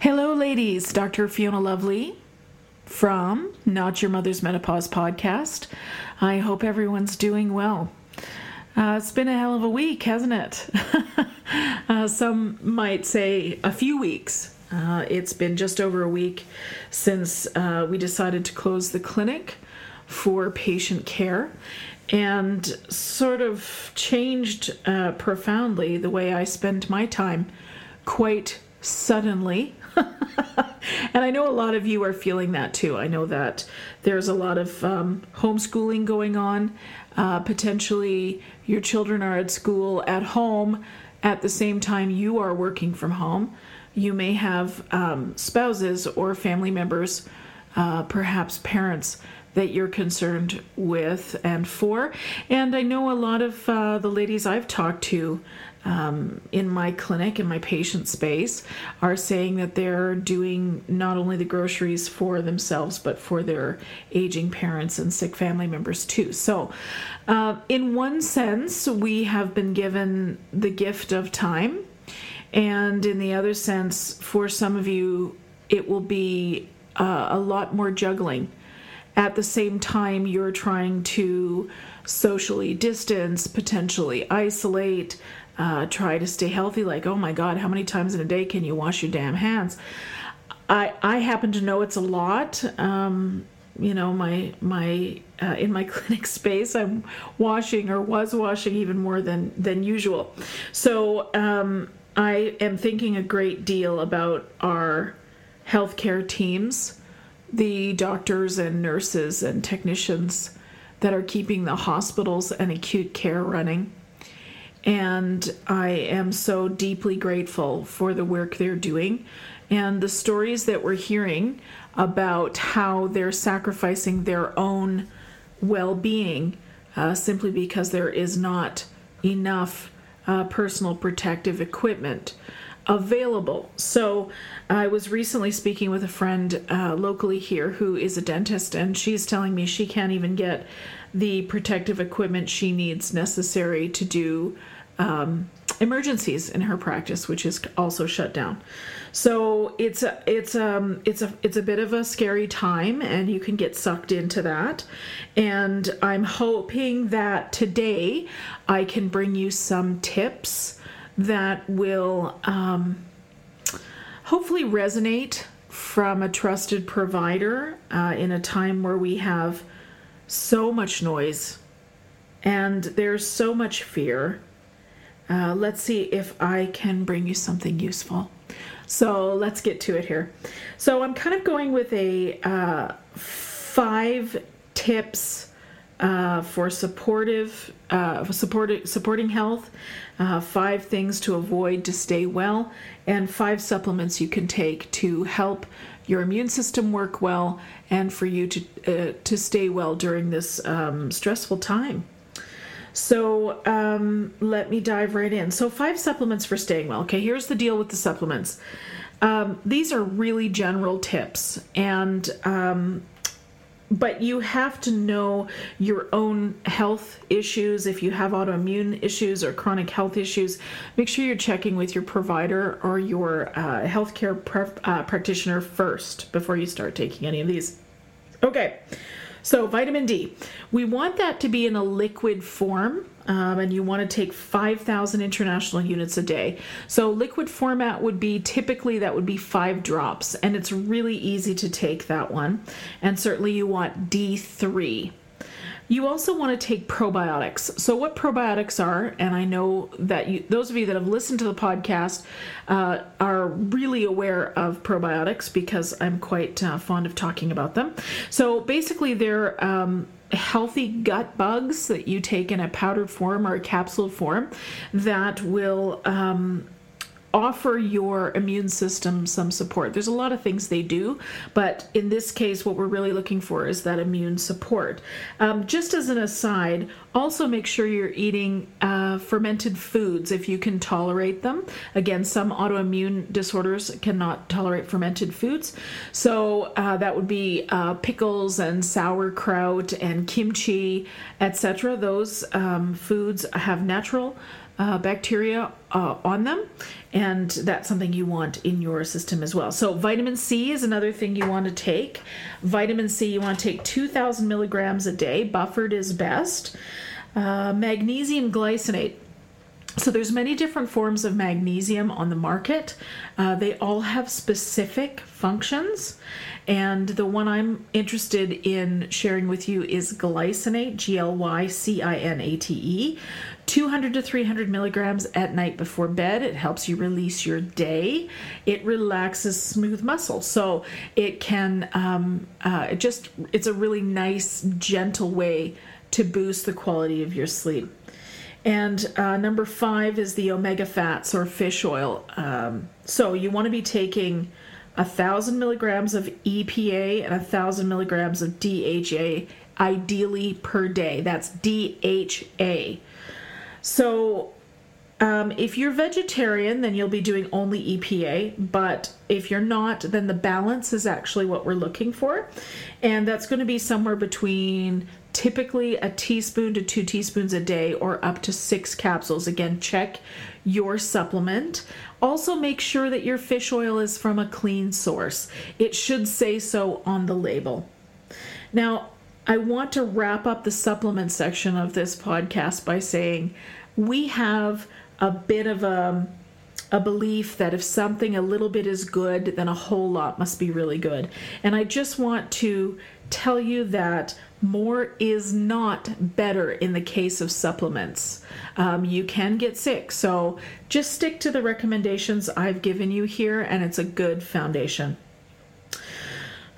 Hello, ladies. Dr. Fiona Lovely from Not Your Mother's Menopause podcast. I hope everyone's doing well. Uh, it's been a hell of a week, hasn't it? uh, some might say a few weeks. Uh, it's been just over a week since uh, we decided to close the clinic for patient care and sort of changed uh, profoundly the way I spend my time quite suddenly and I know a lot of you are feeling that too. I know that there's a lot of um, homeschooling going on. Uh, potentially, your children are at school at home at the same time you are working from home. You may have um, spouses or family members, uh, perhaps parents, that you're concerned with and for. And I know a lot of uh, the ladies I've talked to um, in my clinic, in my patient space, are saying that they're doing not only the groceries for themselves, but for their aging parents and sick family members too. So, uh, in one sense, we have been given the gift of time. And in the other sense, for some of you, it will be uh, a lot more juggling. At the same time, you're trying to socially distance, potentially isolate, uh, try to stay healthy. Like, oh my God, how many times in a day can you wash your damn hands? I I happen to know it's a lot. Um, you know, my my uh, in my clinic space, I'm washing or was washing even more than than usual. So um, I am thinking a great deal about our healthcare teams, the doctors and nurses and technicians that are keeping the hospitals and acute care running and I am so deeply grateful for the work they're doing and the stories that we're hearing about how they're sacrificing their own well being uh, simply because there is not enough uh, personal protective equipment available. So, I was recently speaking with a friend uh, locally here who is a dentist, and she's telling me she can't even get the protective equipment she needs necessary to do um, emergencies in her practice, which is also shut down. So it's a it's um it's a it's a bit of a scary time, and you can get sucked into that. And I'm hoping that today I can bring you some tips that will um, hopefully resonate from a trusted provider uh, in a time where we have so much noise and there's so much fear. Uh, let's see if I can bring you something useful. So let's get to it here. So I'm kind of going with a uh, five tips uh, for supportive, uh, supporting, supporting health, uh, five things to avoid to stay well, and five supplements you can take to help your immune system work well and for you to uh, to stay well during this um, stressful time. So um, let me dive right in. So five supplements for staying well. Okay, here's the deal with the supplements. Um, these are really general tips, and um, but you have to know your own health issues. If you have autoimmune issues or chronic health issues, make sure you're checking with your provider or your uh, healthcare uh, practitioner first before you start taking any of these. Okay, so vitamin D, we want that to be in a liquid form um, and you want to take 5,000 international units a day. So liquid format would be typically that would be five drops, and it's really easy to take that one. And certainly you want D3. You also want to take probiotics. So, what probiotics are, and I know that you, those of you that have listened to the podcast uh, are really aware of probiotics because I'm quite uh, fond of talking about them. So, basically, they're um, healthy gut bugs that you take in a powdered form or a capsule form that will um, offer your immune system some support. There's a lot of things they do, but in this case, what we're really looking for is that immune support. Um, just as an aside, also make sure you're eating uh, fermented foods if you can tolerate them. Again, some autoimmune disorders cannot tolerate fermented foods, so uh, that would be uh, pickles and sauerkraut and kimchi, etc. Those um, foods have natural uh, bacteria uh, on them, and that's something you want in your system as well. So, vitamin C is another thing you want to take. Vitamin C, you want to take 2,000 milligrams a day, buffered is best. Uh, magnesium glycinate. So there's many different forms of magnesium on the market. Uh, they all have specific functions, and the one I'm interested in sharing with you is glycinate, G L Y C I N A T E. 200 to 300 milligrams at night before bed. It helps you release your day. It relaxes smooth muscle, so it can um, uh, it just it's a really nice, gentle way to boost the quality of your sleep. And uh, number five is the omega fats or fish oil. Um, so you want to be taking a thousand milligrams of EPA and a thousand milligrams of DHA ideally per day. That's DHA. So, um, if you're vegetarian, then you'll be doing only EPA, but if you're not, then the balance is actually what we're looking for. And that's going to be somewhere between typically a teaspoon to two teaspoons a day or up to six capsules. Again, check your supplement. Also, make sure that your fish oil is from a clean source. It should say so on the label. Now, I want to wrap up the supplement section of this podcast by saying we have a bit of a a belief that if something a little bit is good, then a whole lot must be really good. And I just want to tell you that more is not better in the case of supplements. Um, you can get sick, so just stick to the recommendations I've given you here, and it's a good foundation.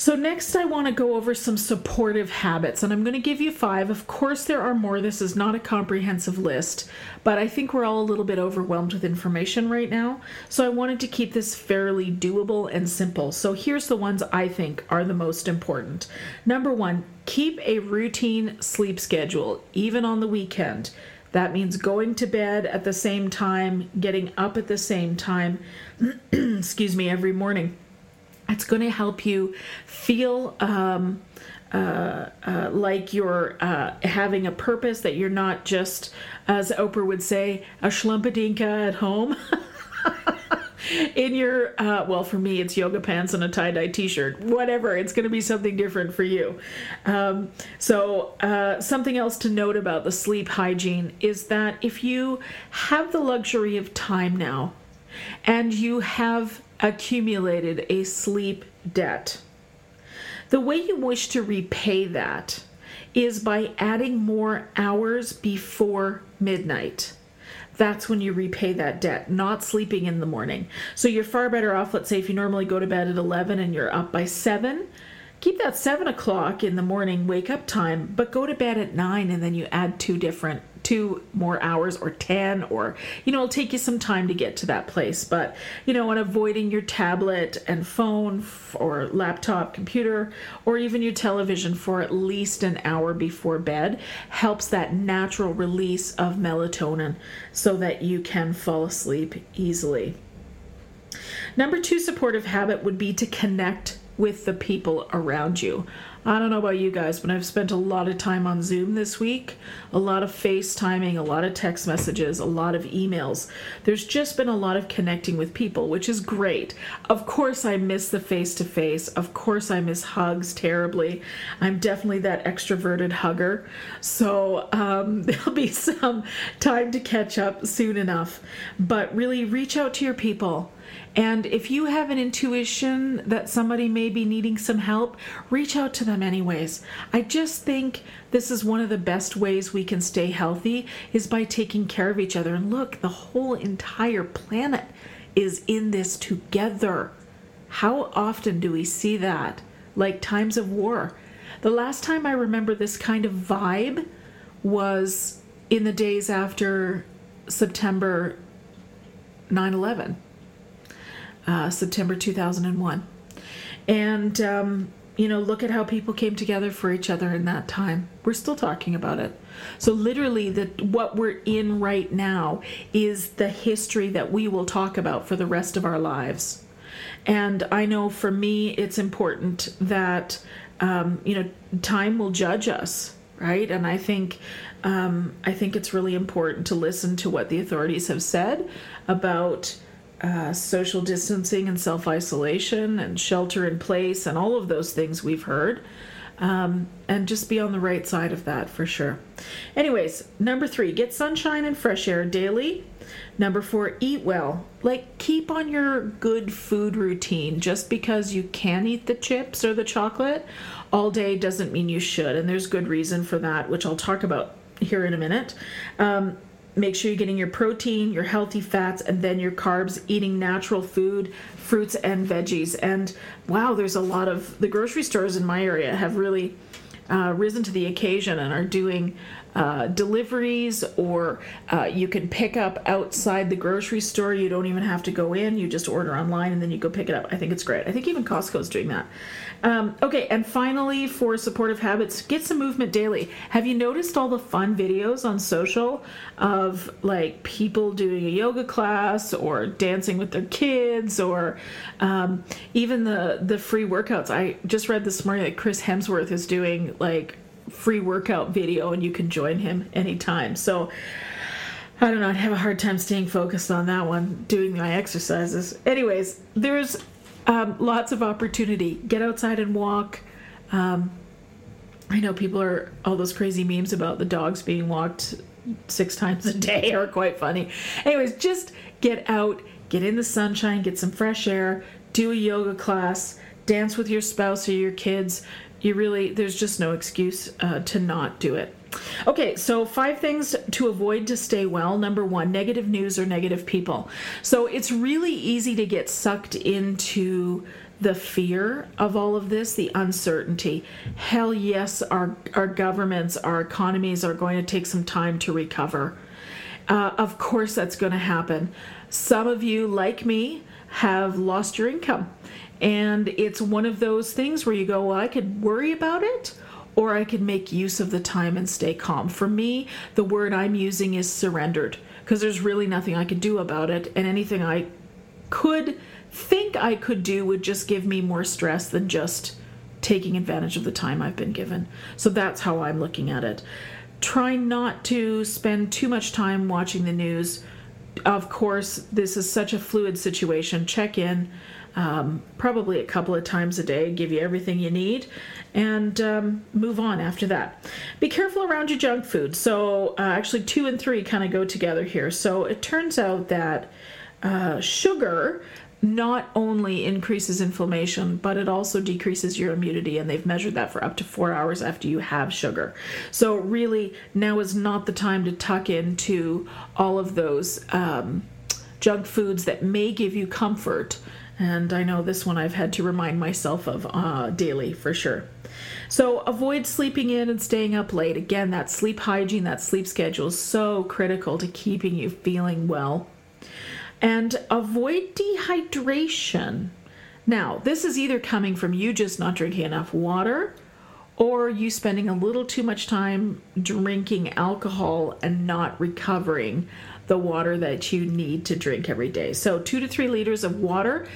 So, next, I want to go over some supportive habits, and I'm going to give you five. Of course, there are more. This is not a comprehensive list, but I think we're all a little bit overwhelmed with information right now. So, I wanted to keep this fairly doable and simple. So, here's the ones I think are the most important. Number one, keep a routine sleep schedule, even on the weekend. That means going to bed at the same time, getting up at the same time, excuse me, every morning it's going to help you feel um, uh, uh, like you're uh, having a purpose, that you're not just, as Oprah would say, a schlumpadinka at home. in your uh, well for me it's yoga pants and a tie-dye t-shirt whatever it's going to be something different for you um, so uh, something else to note about the sleep hygiene is that if you have the luxury of time now and you have accumulated a sleep debt. The way you wish to repay that is by adding more hours before midnight. That's when you repay that debt, not sleeping in the morning. So you're far better off, let's say, if you normally go to bed at 11 and you're up by 7, keep that 7 o'clock in the morning wake up time, but go to bed at 9 and then you add two different two more hours or 10 or you know it'll take you some time to get to that place. But you know and avoiding your tablet and phone or laptop computer or even your television for at least an hour before bed helps that natural release of melatonin so that you can fall asleep easily. Number two supportive habit would be to connect with the people around you I don't know about you guys, but I've spent a lot of time on Zoom this week, a lot of FaceTiming, a lot of text messages, a lot of emails. There's just been a lot of connecting with people, which is great. Of course, I miss the face to face. Of course, I miss hugs terribly. I'm definitely that extroverted hugger. So um, there'll be some time to catch up soon enough. But really, reach out to your people and if you have an intuition that somebody may be needing some help, reach out to them anyways. I just think this is one of the best ways we can stay healthy is by taking care of each other. And look, the whole entire planet is in this together. How often do we see that? Like times of war. The last time I remember this kind of vibe was in the days after September 9 11 uh, September 2001. And, um, you know, look at how people came together for each other in that time. We're still talking about it. So literally that what we're in right now is the history that we will talk about for the rest of our lives. And I know for me it's important that um, you know time will judge us, right? And I think um, I think it's really important to listen to what the authorities have said about uh, social distancing and self isolation and shelter in place and all of those things we've heard. Um, and just be on the right side of that for sure. Anyways, number three, get sunshine and fresh air daily. Number four, eat well. Like, keep on your good food routine. Just because you can eat the chips or the chocolate all day doesn't mean you should. And there's good reason for that, which I'll talk about here in a minute. Um, make sure you're getting your protein, your healthy fats, and then your carbs, eating natural food, fruits, and veggies. And wow, there's a lot of the grocery stores in my area have really uh, risen to the occasion and are doing uh, deliveries or uh, you can pick up outside the grocery store. You don't even have to go in. You just order online and then you go pick it up. I think it's great. I think even Costco is doing that. Um, okay, and finally, for supportive habits, get some movement daily. Have you noticed all the fun videos on social of like people doing a yoga class or dancing with their kids or um, even the the free workouts? I just read this morning that Chris Hemsworth is doing like free workout video and you can join him anytime. So I don't know, I'd have a hard time staying focused on that one, doing my exercises. Anyways, there's um, lots of opportunity. Get outside and walk. Um, I know people are all those crazy memes about the dogs being walked six times a day are quite funny. Anyways, just get out, get in the sunshine, get some fresh air, do a yoga class, dance with your spouse or your kids, you really there's just no excuse uh, to not do it. Okay so five things to avoid to stay well. Number one negative news or negative people. So it's really easy to get sucked into the fear of all of this the uncertainty. Hell yes our our governments our economies are going to take some time to recover. Uh, of course that's going to happen. Some of you like me have lost your income and it's one of those things where you go, well, I could worry about it or I could make use of the time and stay calm. For me, the word I'm using is surrendered because there's really nothing I could do about it. And anything I could think I could do would just give me more stress than just taking advantage of the time I've been given. So that's how I'm looking at it. Try not to spend too much time watching the news. Of course, this is such a fluid situation. Check in um, probably a couple of times a day, give you everything you need, and um, move on after that. Be careful around your junk food. So, uh, actually, two and three kind of go together here. So, it turns out that uh, sugar not only increases inflammation, but it also decreases your immunity. And they've measured that for up to four hours after you have sugar. So, really, now is not the time to tuck into all of those um, junk foods that may give you comfort and I know this one I've had to remind myself of uh, daily for sure. So avoid sleeping in and staying up late. Again, that sleep hygiene, that sleep schedule is so critical to keeping you feeling well. And avoid dehydration. Now, this is either coming from you just not drinking enough water or you spending a little too much time drinking alcohol and not recovering the water that you need to drink every day. So, two to three liters of water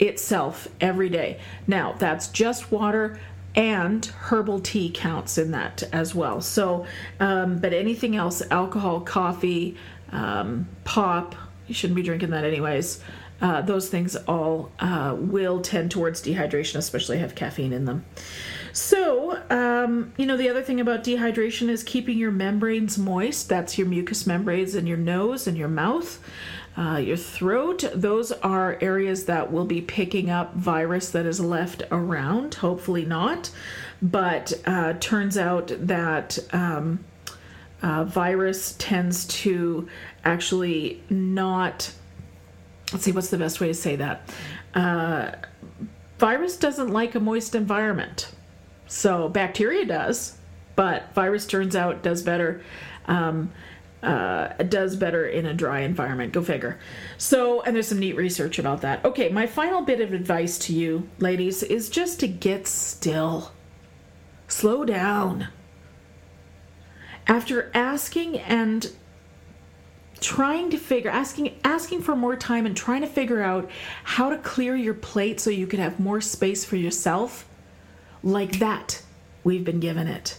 itself every day. Now, that's just water and herbal tea counts in that as well. So, um, but anything else, alcohol, coffee, um, pop, you shouldn't be drinking that anyways. Uh, those things all uh, will tend towards dehydration, especially have caffeine in them. So, um, you know, the other thing about dehydration is keeping your membranes moist. That's your mucous membranes in your nose and your mouth. Uh, your throat, those are areas that will be picking up virus that is left around. Hopefully not. But uh, turns out that um, uh, virus tends to actually not. Let's see, what's the best way to say that? Uh, virus doesn't like a moist environment. So bacteria does, but virus turns out does better. Um, uh, does better in a dry environment. Go figure. So, and there's some neat research about that. Okay, my final bit of advice to you, ladies, is just to get still. Slow down. After asking and trying to figure asking asking for more time and trying to figure out how to clear your plate so you can have more space for yourself like that we've been given it.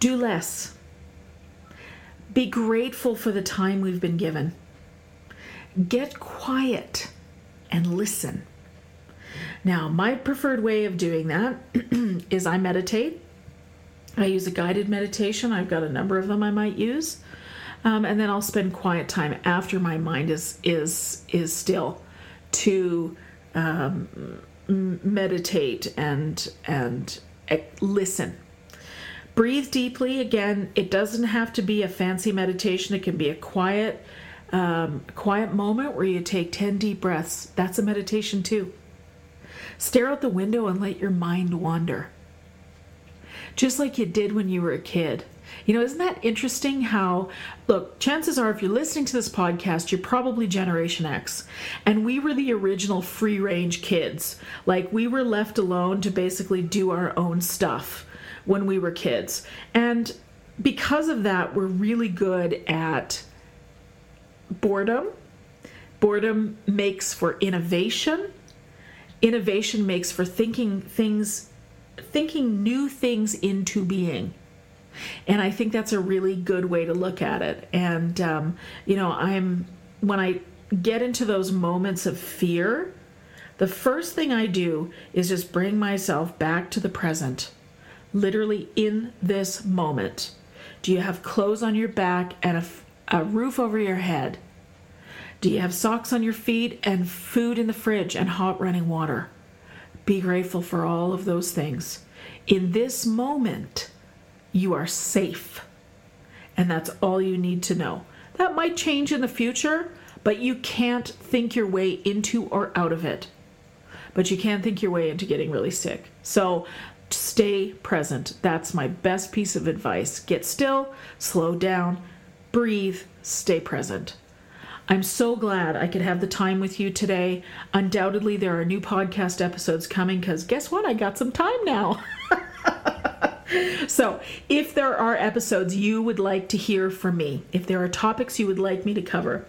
Do less. Be grateful for the time we've been given. Get quiet and listen. Now my preferred way of doing that is i meditate. I use a guided meditation. I've got a number of them I might use. Um, and then I'll spend quiet time after my mind is is is still to um, meditate and and listen. Breathe deeply. Again, it doesn't have to be a fancy meditation. It can be a quiet um, quiet moment where you take ten deep breaths. That's a meditation too. Stare out the window and let your mind wander just like you did when you were a kid. You know, isn't that interesting how, look, chances are if you're listening to this podcast, you're probably Generation X. And we were the original free range kids. Like, we were left alone to basically do our own stuff when we were kids. And because of that, we're really good at boredom. Boredom makes for innovation. Innovation makes for thinking things thinking new things into being. And I think that's a really good way to look at it. And, um, you know, I'm, when I get into those moments of fear, the first thing I do is just bring myself back to the present, literally in this moment. Do you have clothes on your back and a, a roof over your head? Do you have socks on your feet and food in the fridge and hot running water? Be grateful for all of those things. In this moment, you are safe. And that's all you need to know. That might change in the future, but you can't think your way into or out of it. But you can think your way into getting really sick. So stay present. That's my best piece of advice. Get still, slow down, breathe, stay present. I'm so glad I could have the time with you today. Undoubtedly, there are new podcast episodes coming because guess what? I got some time now. so, if there are episodes you would like to hear from me, if there are topics you would like me to cover,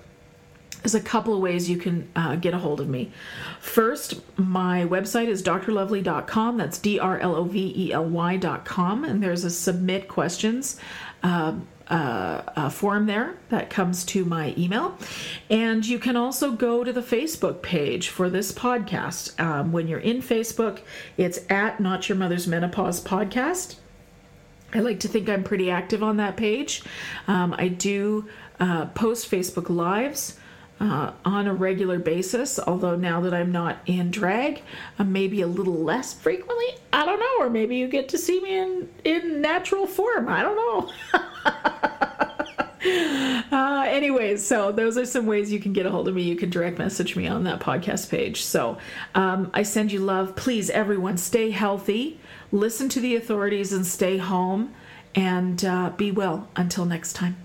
there's a couple of ways you can uh, get a hold of me. First, my website is drlovely.com. That's D R L O V E L Y.com. And there's a submit questions. Uh, uh, uh, form there that comes to my email. And you can also go to the Facebook page for this podcast. Um, when you're in Facebook, it's at Not Your Mother's Menopause Podcast. I like to think I'm pretty active on that page. Um, I do uh, post Facebook Lives. Uh, on a regular basis, although now that I'm not in drag, uh, maybe a little less frequently. I don't know, or maybe you get to see me in in natural form. I don't know. uh, anyways, so those are some ways you can get a hold of me. You can direct message me on that podcast page. So um, I send you love. Please, everyone, stay healthy, listen to the authorities, and stay home. And uh, be well until next time.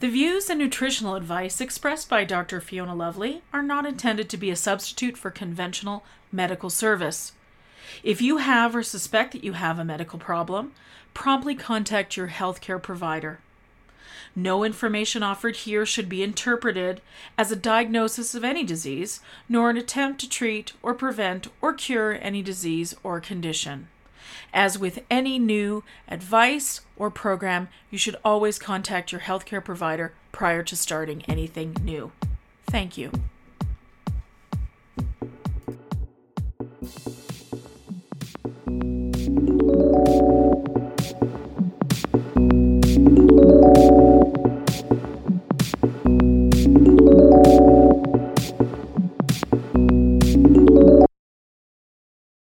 The views and nutritional advice expressed by Dr. Fiona Lovely are not intended to be a substitute for conventional medical service. If you have or suspect that you have a medical problem, promptly contact your healthcare provider. No information offered here should be interpreted as a diagnosis of any disease, nor an attempt to treat or prevent or cure any disease or condition. As with any new advice or program, you should always contact your healthcare provider prior to starting anything new. Thank you.